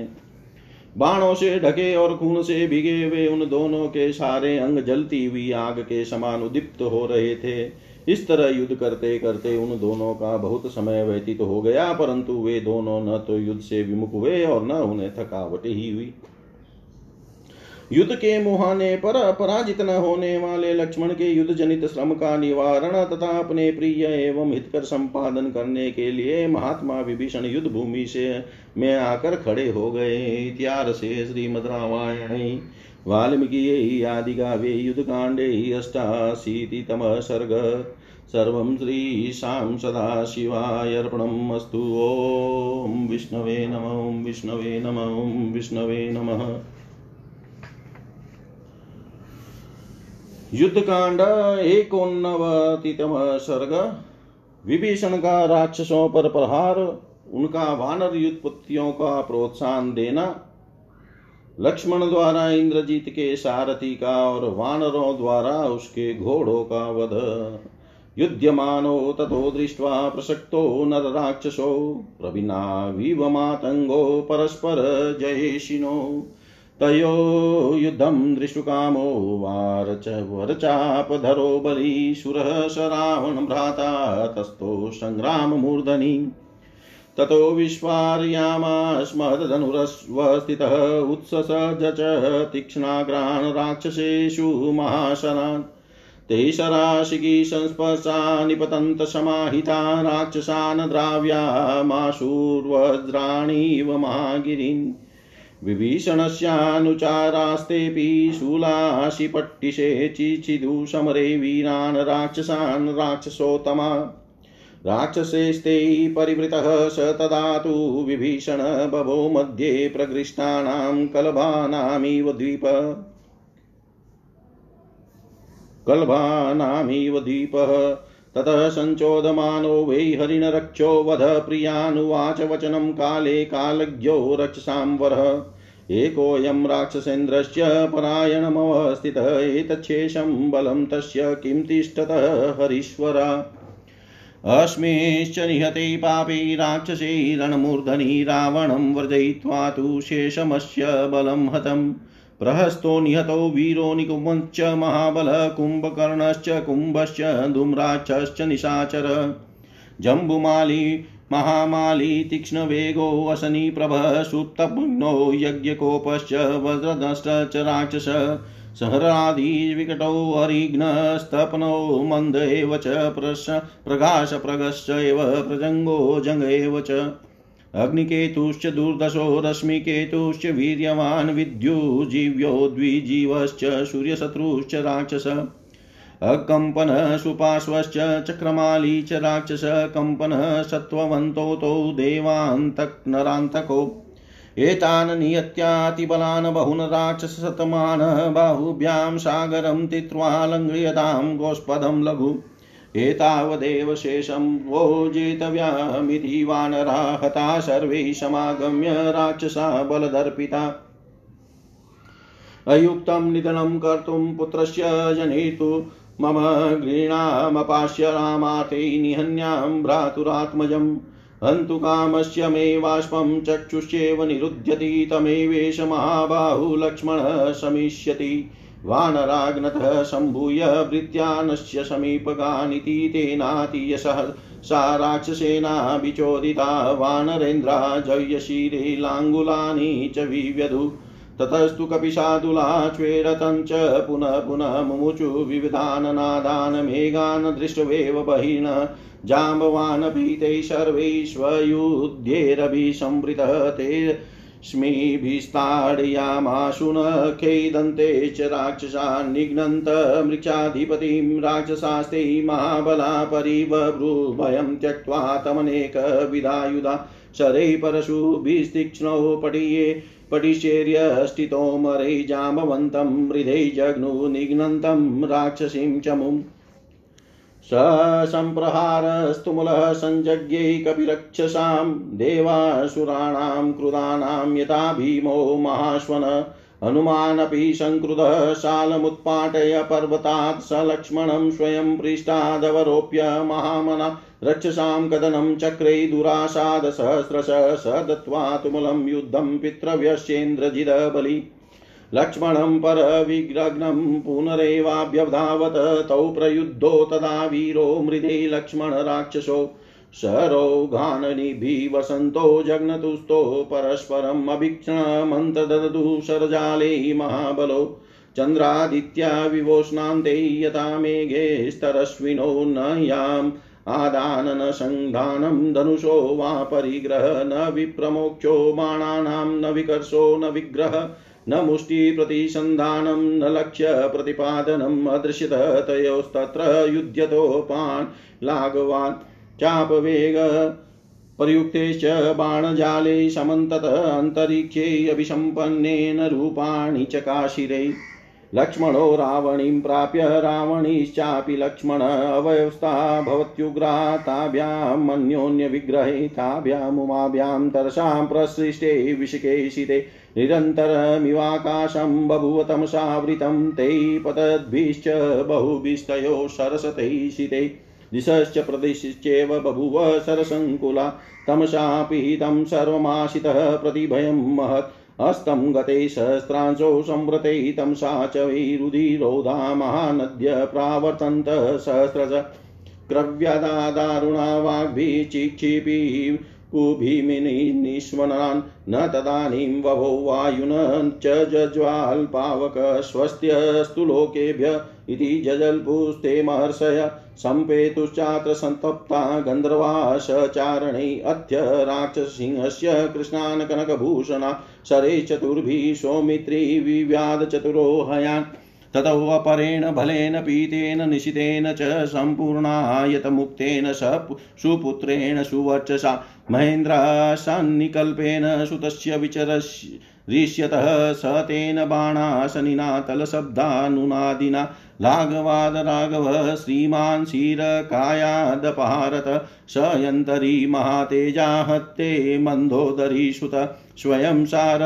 बाणों से ढके और खून से भिगे हुए उन दोनों के सारे अंग जलती हुई आग के समान उदीप्त हो रहे थे। इस तरह युद्ध करते करते उन दोनों का बहुत समय व्यतीत तो हो गया, परंतु वे दोनों न तो युद्ध से विमुख हुए और न उन्हें थकावट ही हुई। युद्ध के मुहाने पर पराजित न होने वाले लक्ष्मण के युद्ध जनित श्रम का निवारण तथा अपने प्रिय एवं हितकर संपादन करने के लिए महात्मा विभीषण युद्ध भूमि से में आकर खड़े हो गए। इतिहास से श्रीमद रामायण वाल्मीकि आदिकाव्ये युद्धकाण्डे अष्टाशीतितमः सर्ग सर्वं श्रीशां सदाशिवाय अर्पणम् अस्तु ॐ विष्णवे नम, ॐ विष्णवे नम, ॐ विष्णवे नमः। युद्धकांड एकोनवतितम सर्ग विभीषण का राक्षसों पर प्रहार। उनका वानर युद्धपत्तियों का प्रोत्साहन देना। लक्ष्मण द्वारा इंद्रजीत के सारथी का और वानरों द्वारा उसके घोड़ों का वध। युध्यमानो ततो दृष्ट्वा प्रसक्तो परस्पर जयेशिनो। तयो युद्धं दृष्टुकामो वारच वरचापधरो बलीशुरः स रावणभ्राता तस्थो सङ्ग्राममूर्धनि ततो विस्मार्यामास्मदधनुरस्वस्थितः उत्ससजच तीक्ष्णाग्रान् राक्षसेषु महाशरान्। ते शराशिकी संस्पर्शा निपतन्त समाहिता राक्षसान् द्राव्यामाशूर्वज्राणीव महागिरीन्। विभीषणस्यानुचारास्तेऽपि शूलाशिपट्टिशे चिचिदु समरे वीरान् राक्षसान् राक्षसोत्तमा। राक्षसेस्ते परिवृतः स तदा तु विभीषण बभो मध्ये प्रकृष्टानां कलभानामिव द्वीप। कल्भानामिव द्वीपः ततः सञ्चोदमानो वै हरिणरक्षो वध प्रियानुवाच वचनं काले कालज्ञो रक्षसां वरः। एकोऽयं राक्षसेन्द्रस्य परायणमवस्थितः, एतच्छेषं बलं तस्य किं तिष्ठतः हरीश्वर। अस्मिश्च निहते पापी राक्षसे रणमूर्धनि रावणं वर्जयित्वा तु शेषमस्य बलं हतम् प्रहस्तो निहतो वीरो निकुम्भश्च महाबलः, कुम्भकर्णश्च कुम्भश्च धूम्राक्षश्च निशाचर। जम्बुमाली, महामाली, तीक्ष्णवेगो वसनीप्रभः सुप्तभग्नो यज्ञकोपश्च वज्रदष्ट च राक्षस। सहरादिविकटो हरिघ्नस्तपनो मन्द एव च प्रश प्रकाशप्रगश्च एव प्रजङ्गो जङ्ग एव च। अग्निकेतुश्च दुर्दशो, रश्मिकेतुश्च वीर्यवान् विद्युजीव्यो द्विजीवश्च, सूर्यशत्रुश्च राक्षस। अकम्पनः सुपार्श्वश्च चक्रमाली च राक्षस कम्पनः सत्त्ववन्तो तौ देवान्तक् नरान्तको एतान् नियत्यातिबलान् बहुन् राक्षसतमान् बाहुभ्यां सागरं तित्वा लङ्घयतां गोष्पदं लघु। एतावदेव शेषं वो जेतव्यामिति वानरा हता सर्वे समागम्य राक्षसा बलदर्पिता। अयुक्तं निधनं कर्तुं पुत्रस्य जनितु मम घृणामपास्य रामाते निहन्यां भ्रातुरात्मजम्। हन्तु कामस्य मे बाष्पं चक्षुष्येव निरुध्यति, तमेवेश महाबाहु लक्ष्मण शमिष्यति। वानराग्नतः सम्भूय भृत्यानस्य समीपगानिति तेनातियशः सा राक्षसेना विचोदिता, वानरेन्द्रा जयशीरे लाङ्गुलानि च विव्यधु। ततस्तु कपिशादुलाश्वेरतं च पुनः पुनः मुमुचु विविधाननादान् मेघान् दृष्ट्वेव बहिण जाम्बवानपि ते सर्वैश्वयुध्येरभिसंवृतः ते स्मिभिस्ताडयामाशु न खेदन्ते च राक्षसा निघ्नन्त मृक्षाधिपतिं राक्षसास्ते महाबला परिवभ्रुभयं त्यक्त्वा तमनेकविधायुधा शरै परशुभिस्तीक्ष्णौ पटीये पटिशेर्यष्टितोमरै जाम्बवन्तं मृधै जग्नु निघ्नन्तं राक्षसीं चमुम् ससम्प्रहारस्तुमुलः सञ्जज्ञै कपिरक्षसां देवासुराणां क्रुधानां यथा भीमो महाश्वन। हनुमानपि सङ्क्रुधः शालमुत्पाटय पर्वतात् स लक्ष्मणं स्वयं पृष्ठादवरोप्य महामना रक्षसां कदनं चक्रे दुरासादसहस्रश स दत्त्वा तुमुलं युद्धं पितृव्यस्येन्द्रजिदबलि लक्ष्मणं परविग्रग्नं पुनरेवाभ्यधावत तौ प्रयुद्धो तदा वीरो मृदे लक्ष्मणराक्षसो सरोघाननिभिः वसन्तो जग्नतुस्तो परस्परम् अभीक्षणमन्तददु शरजाले महाबलो। चन्द्रादित्या विवोष्णान्ते यथा मेघे स्तरश्विनो न याम्। आदाननसन्धानं धनुषो वा परिग्रह न विप्रमोक्षो बाणानां न विकर्षो न विग्रह। न मुष्टिप्रतिसन्धानं न लक्ष्यप्रतिपादनम् अदृश्यत तयोस्तत्र युध्यतोपान् लाघवान् चापवेग। प्रयुक्तेश्च बाणजाले समन्तत अन्तरिक्षे अभिसम्पन्नेन रूपाणि चकाशिरे लक्ष्मणो रावणीं प्राप्य रावणीश्चापि लक्ष्मण अव्यवस्था भवत्युग्रा ताभ्याम् अन्योन्यविग्रहे ताभ्यामुमाभ्यां तरसां प्रसृष्टे विशिकेशिते निरन्तरमिवाकाशं बभूव तमसावृतं ते पतद्भिश्च बहुभिस्तयो सरसतैः शिते दिशश्च प्रदिशश्चेव बभूव सरसङ्कुला। तमसापि तं सर्वमाशितः प्रतिभयं महत्। हस्तं गते सहस्रांशो संवृते तं सा च वैरुधिरोधा महानद्य प्रावर्तन्त सहस्रज। क्रव्यदा वाग्भिः चिक्षिपि कुभिमिनिष्वनान् न तदानीं वभो वायुन च जज्वाल्पावकस्वस्त्यस्तु लोकेभ्य इति जजल्पुस्ते महर्षय। सम्पेतुश्चात्र सन्तप्ता गन्धर्वाशचारणे अत्य राक्षसिंहस्य कृष्णान् कनकभूषणा शरे चतुर्भिः सौमित्री विव्याधचतुरो हयान् ततौ अपरेण बलेन पीतेन निशितेन च सम्पूर्णायतमुक्तेन सुपुत्रेण सुवर्चसा। महेन्द्रासान्निकल्पेन सुतस्य विचरष्यतः स तेन बाणाशनिना तलशब्दानुनादिना। लाघवाद राघवः श्रीमान् क्षीरकायादपहारत स यन्तरी महातेजा हत्ते मन्दोदरी सुत स्वयं सार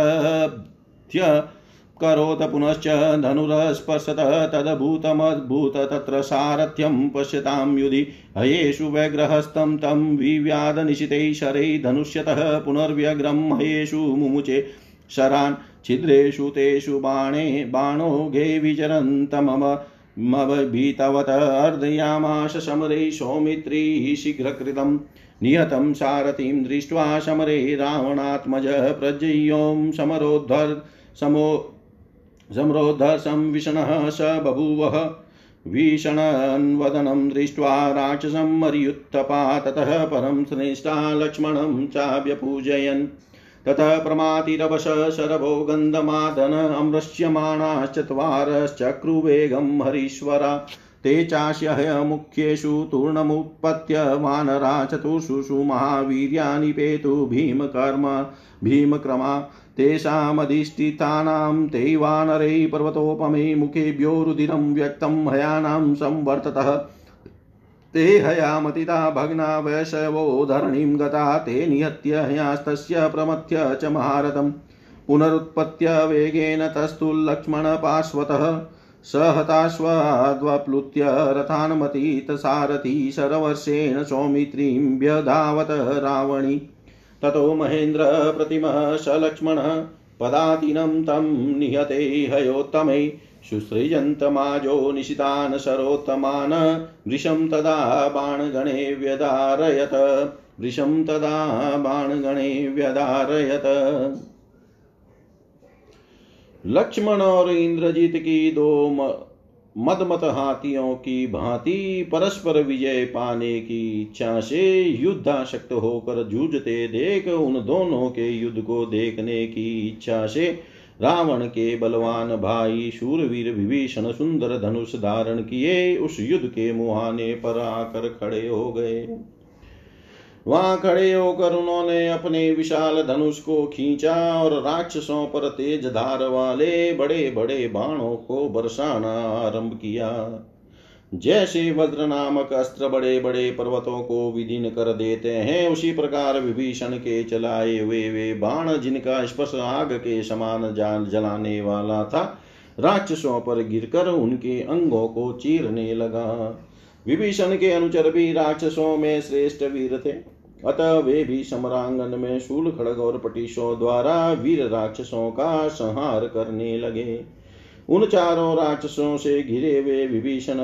करोत पुनश्च धनुरस्पर्शत तदभूतमद्भूत तत्र सारथ्यं पश्यतां युधि। हयेषु व्यग्रहस्तं तं विव्याधनिशितैः शरैः धनुष्यतः पुनर्व्यग्रं हयेषु मुमुचे शरान्। छिद्रेषु तेषु बाणे बाणो गे विचरन्तमम मभीतवत अर्धयामाश समरे सौमित्री शीघ्रकृतं निहतं सारथिं दृष्ट्वा समरे रावणात्मज प्रजयों समरोद्धर् समो संरोधसंविषणः स बभूवः। भीषणन्वदनं दृष्ट्वा राक्षसं मर्युत्तपा ततः परं श्रेष्ठा लक्ष्मणं चाभ्यपूजयन् ततः प्रमातिरवश शरभो गन्धमादन अमृश्यमाणाश्चत्वारश्चक्रुवेगं हरीश्वरा। ते चास्यमुख्येषु तूर्णमुत्पत्य वानरा चतुर्षु महावीर्यानि पेतु भीमकर्म, भीमक्रमा। तेषामधिष्ठितानां ते वानरै पर्वतोपमे मुखेभ्यो रुदिरं व्यक्तं हयानां संवर्ततः। ते हयामतिता भग्ना वैशवो धरणीं गता ते निहत्य हयास्तस्य प्रमथ्य च महारथम्। पुनरुत्पत्य वेगेन तस्तुल्लक्ष्मणपार्श्वतः स हताश्वाद्वप्लुत्य रथान्मतीतसारथी शरवर्षेण सौमित्रीं व्यधावत रावणी। ततो महेन्द्र प्रतिमः सलक्ष्मणः पदातिनं तं निहते हयोत्तमै शुसृजन्तमाजो निशितान् शरोत्तमान् वृषं तदा बाणगणे व्यधारयत वृषं तदा बाणगणे व्यधारयत लक्ष्मण और इंद्रजीत की दो मदमत हाथियों की भांति परस्पर विजय पाने की इच्छा से युद्धाशक्त होकर जूझते देख उन दोनों के युद्ध को देखने की इच्छा से रावण के बलवान भाई शूरवीर विभीषण सुंदर धनुष धारण किए, उस युद्ध के मुहाने पर आकर खड़े हो गए। वहाँ खड़े होकर उन्होंने अपने विशाल धनुष को खींचा और राक्षसों पर तेज धार वाले बड़े बड़े बाणों को बरसाना आरंभ किया। जैसे वज्र नामक अस्त्र बड़े बड़े पर्वतों को विधीन कर देते हैं, उसी प्रकार विभीषण के चलाए हुए वे बाण जिनका स्पर्श आग के समान जान जलाने वाला था, राक्षसों पर गिरकर उनके अंगों को चीरने लगा। विभीषण के अनुचर भी राक्षसों में श्रेष्ठ वीर थे। अतः वे भी समरांगन में शूल खड़ग और पटिशों द्वारा वीर राक्षसों का संहार करने लगे। उन चारों राक्षसों से घिरे हुए विभीषण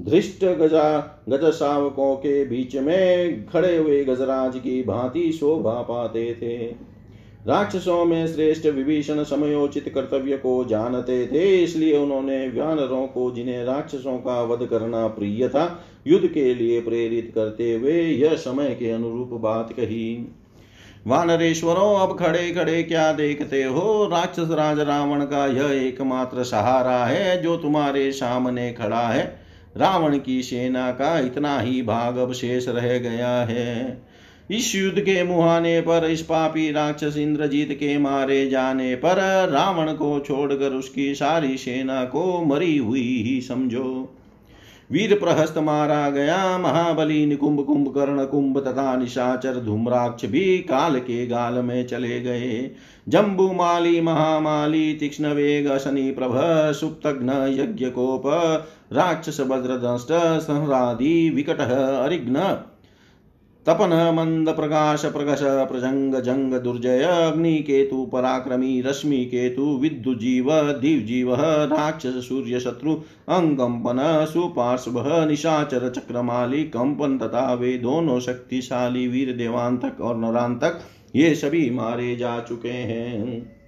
धृष्ट गजा, गज शावकों के बीच में खड़े हुए गजराज की भांति शोभा पाते थे। राक्षसों में श्रेष्ठ विभीषण समयोचित कर्तव्य को जानते थे, इसलिए उन्होंने व्यानरों को, जिन्हें राक्षसों का वध करना प्रिय था, युद्ध के लिए प्रेरित करते हुए यह समय के अनुरूप बात कही। वानरेश्वरों अब खड़े खड़े क्या देखते हो? राक्षस राज रावण का यह एकमात्र सहारा है जो तुम्हारे सामने खड़ा है। रावण की सेना का इतना ही भाग अब शेष रह गया है। इस युद्ध के मुहाने पर, इस पापी राक्षस इंद्रजीत के मारे जाने पर, रावण को छोड़कर उसकी सारी सेना को मरी हुई ही समझो। वीर प्रहस्त मारा गया महाबली निकुंभ कुंभ कर्ण कुंभ तथा निशाचर धूम्राक्ष भी काल के गाल में चले गए। जम्बू माली, महामाली तीक्ष्ण वेग शनि प्रभ, सुप्तघ्न यज्ञ कोप राक्षस भद्रदष्ट संहरादि, विकट, अरिघ्न तपन मंद प्रकाश प्रकश प्रजंग, जंग, दुर्जय, अग्नि, केतु, पराक्रमी, रश्मि, केतु विद्युजीव दिवजीव, राक्षस सूर्य शत्रु अंगंपन सुपार्श्व निशाचर चक्रमाली कंपन तथा वे दोनों शक्तिशाली वीर देवांतक और नरांतक। ये सभी मारे जा चुके हैं।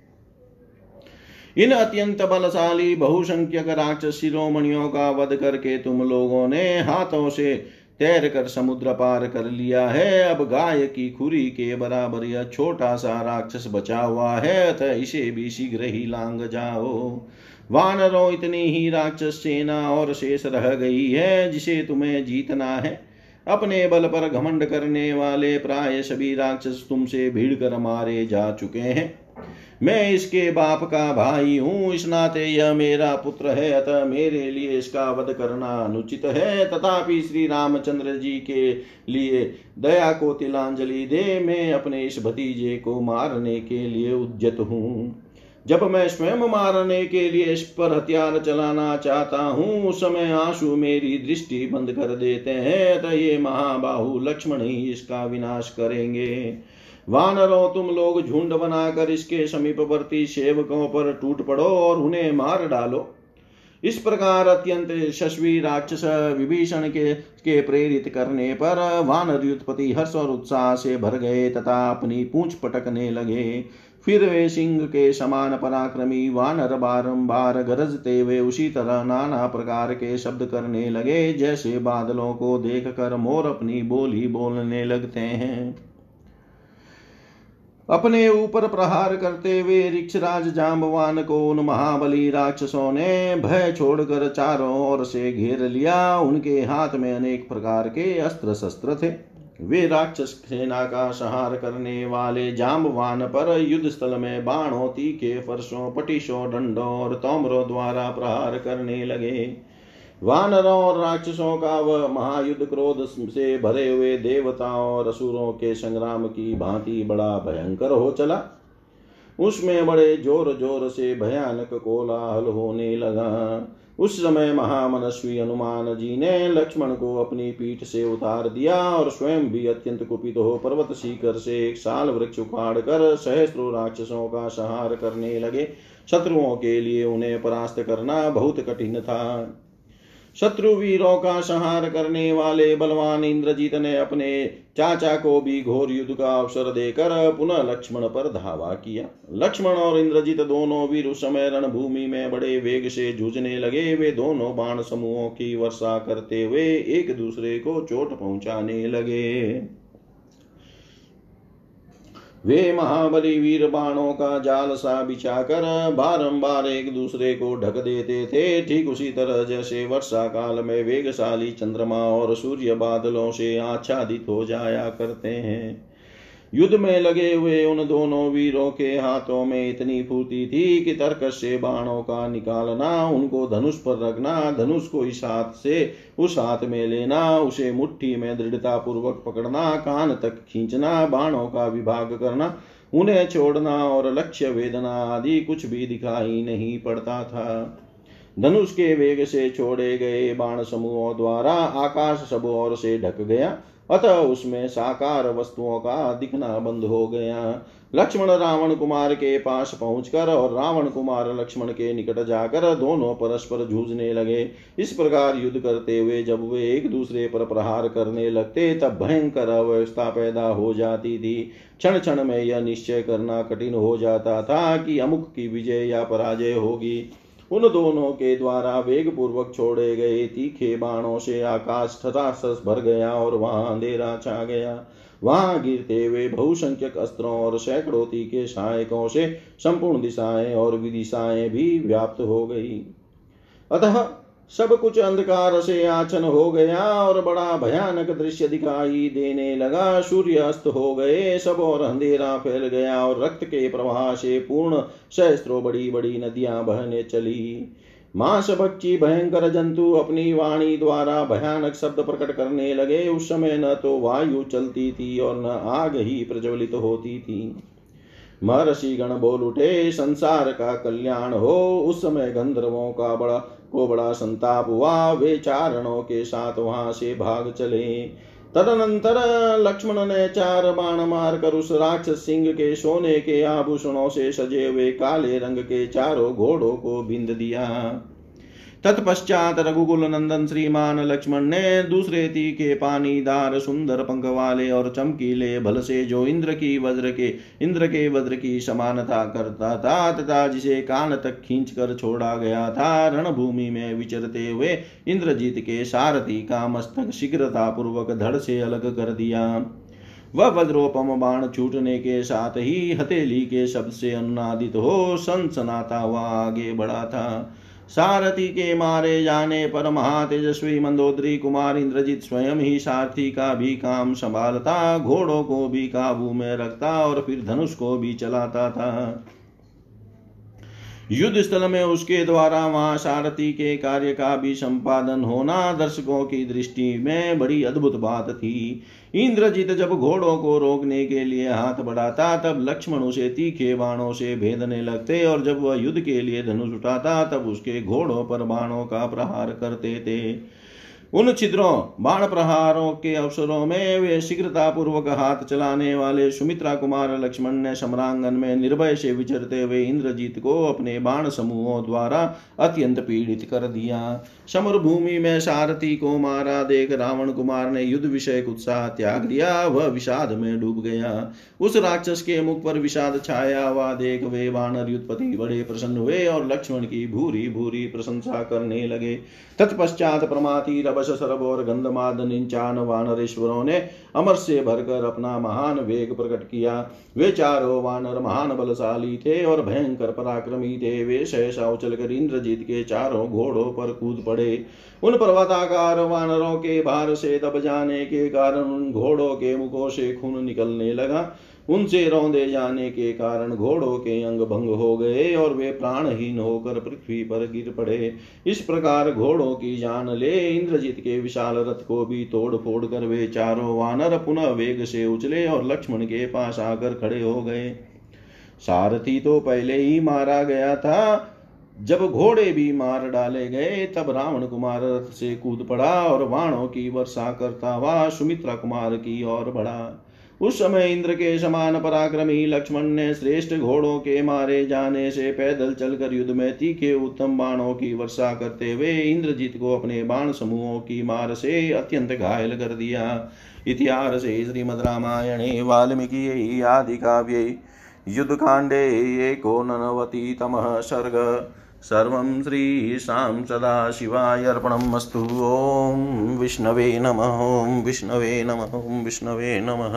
इन अत्यंत बलशाली, बहुसंख्यक राक्षस शिरोमणियों का वध करके तुम लोगों ने हाथों से तैर कर समुद्र पार कर लिया है। अब गाय की खुरी के बराबर यह छोटा सा राक्षस बचा हुआ है। अतः इसे भी शीघ्र ही लांग जाओ। वानरों, इतनी ही राक्षस सेना और शेष रह गई है, जिसे तुम्हें जीतना है। अपने बल पर घमंड करने वाले प्राय सभी राक्षस तुमसे भीड़ कर मारे जा चुके हैं। मैं इसके बाप का भाई हूँ, इस नाते यह मेरा पुत्र है, अतः मेरे लिए इसका वध करना अनुचित है। तथापि श्री रामचंद्र जी के लिए दया को तिलांजलि दे, मैं अपने इस भतीजे को मारने के लिए उद्यत हूँ। जब मैं स्वयं मारने के लिए इस पर हथियार चलाना चाहता हूँ, उस समय आँसू मेरी दृष्टि बंद कर देते हैं। तो ये महाबाहु लक्ष्मण ही इसका विनाश करेंगे। वानरों, तुम लोग झुंड बनाकर इसके समीपवर्ती सेवकों पर टूट पड़ो और उन्हें मार डालो। इस प्रकार अत्यंत शस्वी राक्षस विभीषण के के प्रेरित करने पर वानर युद्धपति हर्ष और उत्साह से भर गए तथा अपनी पूंछ पटकने लगे। फिर वे सिंह के समान पराक्रमी वानर बारंबार गरजते हुए उसी तरह नाना प्रकार के शब्द करने लगे, जैसे बादलों को देख कर मोर अपनी बोली बोलने लगते हैं। अपने ऊपर प्रहार करते हुए ऋक्षराज जाम्बवान को उन महाबली राक्षसों ने भय छोड़कर चारों ओर से घेर लिया। उनके हाथ में अनेक प्रकार के अस्त्र शस्त्र थे। वे राक्षस सेना का संहार करने वाले जाम्बवान पर युद्ध स्थल में बाणों, तीखे, फरसों, पटिशों, डंडों और तोमरों द्वारा प्रहार करने लगे। वानरों और राक्षसों का वह महायुद्ध क्रोध से भरे हुए देवताओं और असुरों के संग्राम की भांति बड़ा भयंकर हो चला। उसमें बड़े ज़ोर ज़ोर से भयानक कोलाहल होने लगा। उस समय महामनस्वी हनुमान जी ने लक्ष्मण को अपनी पीठ से उतार दिया और स्वयं भी अत्यंत कुपित हो पर्वत शिखर से एक साल वृक्ष उखाड़ कर सहस्त्रों राक्षसों का संहार करने लगे। शत्रुओं के लिए उन्हें परास्त करना बहुत कठिन था। शत्रु वीरों का संहार करने वाले बलवान इंद्रजीत ने अपने चाचा को भी घोर युद्ध का अवसर देकर पुनः लक्ष्मण पर धावा किया। लक्ष्मण और इंद्रजीत दोनों वीर उस समय रणभूमि में बड़े वेग से जूझने लगे। वे दोनों बाण समूहों की वर्षा करते हुए एक दूसरे को चोट पहुँचाने लगे। वे महाबली वीर बाणों का जाल सा बिछाकर बारम्बार एक दूसरे को ढक देते थे। ठीक उसी तरह जैसे वर्षा काल में वेगशाली चंद्रमा और सूर्य बादलों से आच्छादित हो जाया करते हैं। युद्ध में लगे हुए उन दोनों वीरों के हाथों में इतनी फूर्ति थी कि तर्क से बाणों का निकालना, उनको धनुष पर रखना, धनुष को इस हाथ से, उस हाथ में लेना, उसे मुट्ठी में दृढ़ता पूर्वक पकड़ना, कान तक खींचना, बाणों का विभाग करना, उन्हें छोड़ना और लक्ष्य वेदना आदि कुछ भी दिखाई नहीं पड़ता था। धनुष के वेग से छोड़े गए बाण समूहों द्वारा आकाश सब ओर से ढक गया। अतः उसमें साकार वस्तुओं का दिखना बंद हो गया। लक्ष्मण रावण कुमार के पास पहुंचकर और रावण कुमार लक्ष्मण के निकट जाकर दोनों परस्पर जूझने लगे। इस प्रकार युद्ध करते हुए जब वे एक दूसरे पर प्रहार करने लगते, तब भयंकर अव्यवस्था पैदा हो जाती थी। क्षण क्षण में यह निश्चय करना कठिन हो जाता था कि अमुक की विजय या पराजय होगी। उन दोनों के द्वारा वेग पूर्वक छोड़े गए तीखे बाणों से आकाश ठसाठस भर गया और वहाँ अंधेरा छा गया। वहाँ गिरते हुए बहुसंख्यक अस्त्रों और सैकड़ों तीखे सहायकों से संपूर्ण दिशाएँ और विदिशाएँ भी व्याप्त हो गई। अतः सब कुछ अंधकार से आचन हो गया और बड़ा भयानक दृश्य दिखाई देने लगा। सूर्य अस्त हो गए, सब और अंधेरा फैल गया और रक्त के प्रवाह से पूर्ण सहस्त्रों बड़ी बड़ी नदियाँ बहने चली। मांस बच्ची भयंकर जंतु अपनी वाणी द्वारा भयानक शब्द प्रकट करने लगे। उस समय न तो वायु चलती थी और न आग ही प्रज्वलित होती थी। महर्षि गण बोल उठे, संसार का कल्याण हो। उस समय गंधर्वों का बड़ा को बड़ा संताप हुआ, वे चारणों के साथ वहाँ से भाग चले। तदनंतर लक्ष्मण ने चार बाण मारकर उस राक्षस सिंह के सोने के आभूषणों से सजे हुए काले रंग के चारों घोड़ों को बिंद दिया। तत्पश्चात रघुकुल नंदन श्रीमान लक्ष्मण ने दूसरे ती के पानीदार सुंदर पंख वाले और चमकीले भल से जो इंद्र की वज्र के, इंद्र के वज्र की समानता करता था, तथा जिसे कान तक खींच कर छोड़ा गया था, रणभूमि में विचरते हुए इंद्रजीत के सारथी का मस्तक शीघ्रता पूर्वक धड़ से अलग कर दिया। वह वज्रोपम बाण छूटने के साथ ही हथेली के शब्द से अनुनादित हो सनसनाता हुआ आगे बढ़ा था। सारथी के मारे जाने पर महातेजस्वी मंदोदरी कुमार इंद्रजीत स्वयं ही सारथी का भी काम संभालता, घोड़ों को भी काबू में रखता और फिर धनुष को भी चलाता था। युद्ध स्थल में उसके द्वारा वहाँ सारथी के कार्य का भी संपादन होना दर्शकों की दृष्टि में बड़ी अद्भुत बात थी। इंद्रजीत जब घोड़ों को रोकने के लिए हाथ बढ़ाता, तब लक्ष्मण उसे तीखे बाणों से भेदने लगते और जब वह युद्ध के लिए धनुष उठाता, तब उसके घोड़ों पर बाणों का प्रहार करते थे। उन छिद्रों, बाण प्रहारों के अवसरों में वे शीघ्रता पूर्वक हाथ चलाने वाले सुमित्रा कुमार, लक्ष्मण ने सम्रांगन में निर्भय से विचरते हुए इंद्रजीत को अपने बाण समूहों द्वारा अत्यंत पीड़ित कर दिया। समर भूमि में सारथी को मारा, देख रावण कुमार ने युद्ध विषय उत्साह त्याग दिया वह विषाद में डूब गया। उस राक्षस के मुख पर विषाद छाया हुआ देख वे वानर युद्धपति बड़े प्रसन्न हुए और लक्ष्मण की भूरी भूरी प्रशंसा करने लगे। तत्पश्चात प्रमाति रबस सरब और गंधमाद निचान वानरेश्वरों ने अमर से भरकर अपना महान वेग प्रकट किया। वे चारों वानर महान बलशाली थे और भयंकर पराक्रमी थे। वे सहसा उछलकर इंद्रजीत के चारों घोड़ों पर कूद पड़े। उन पर्वताकार वानरों के भार से दब जाने के कारण उन घोड़ों के मुखों से खून निकलने लगा। उनसे रौंदे जाने के कारण घोड़ों के अंग भंग हो गए और वे प्राणहीन होकर पृथ्वी पर गिर पड़े। इस प्रकार घोड़ों की जान ले, इंद्रजीत के विशाल रथ को भी तोड़ फोड़ कर वे चारों वानर पुनः वेग से उछले और लक्ष्मण के पास आकर खड़े हो गए। सारथी तो पहले ही मारा गया था। जब घोड़े भी मार डाले गए, तब रावण कुमार रथ से कूद पड़ा और वाणों की वर्षा करता हुआ सुमित्रा कुमार की ओर बढ़ा। उस समय इंद्र के समान पराक्रमी लक्ष्मण ने श्रेष्ठ घोड़ों के मारे जाने से पैदल चलकर युद्ध में तीखे उत्तम बाणों की वर्षा करते हुए इंद्रजीत को अपने बाण समूहों की मार से अत्यंत घायल कर दिया। इतिहास श्रीमद रामायणे, वाल्मीकि आदि काव्ये युद्धकाण्डे एकोननवतितमः सर्ग। सर्वं श्रीशां सदाशिवाय अर्पणम् अस्तु। ॐ विष्णवे नमः ॐ विष्णवे नमः ॐ विष्णवे नमः।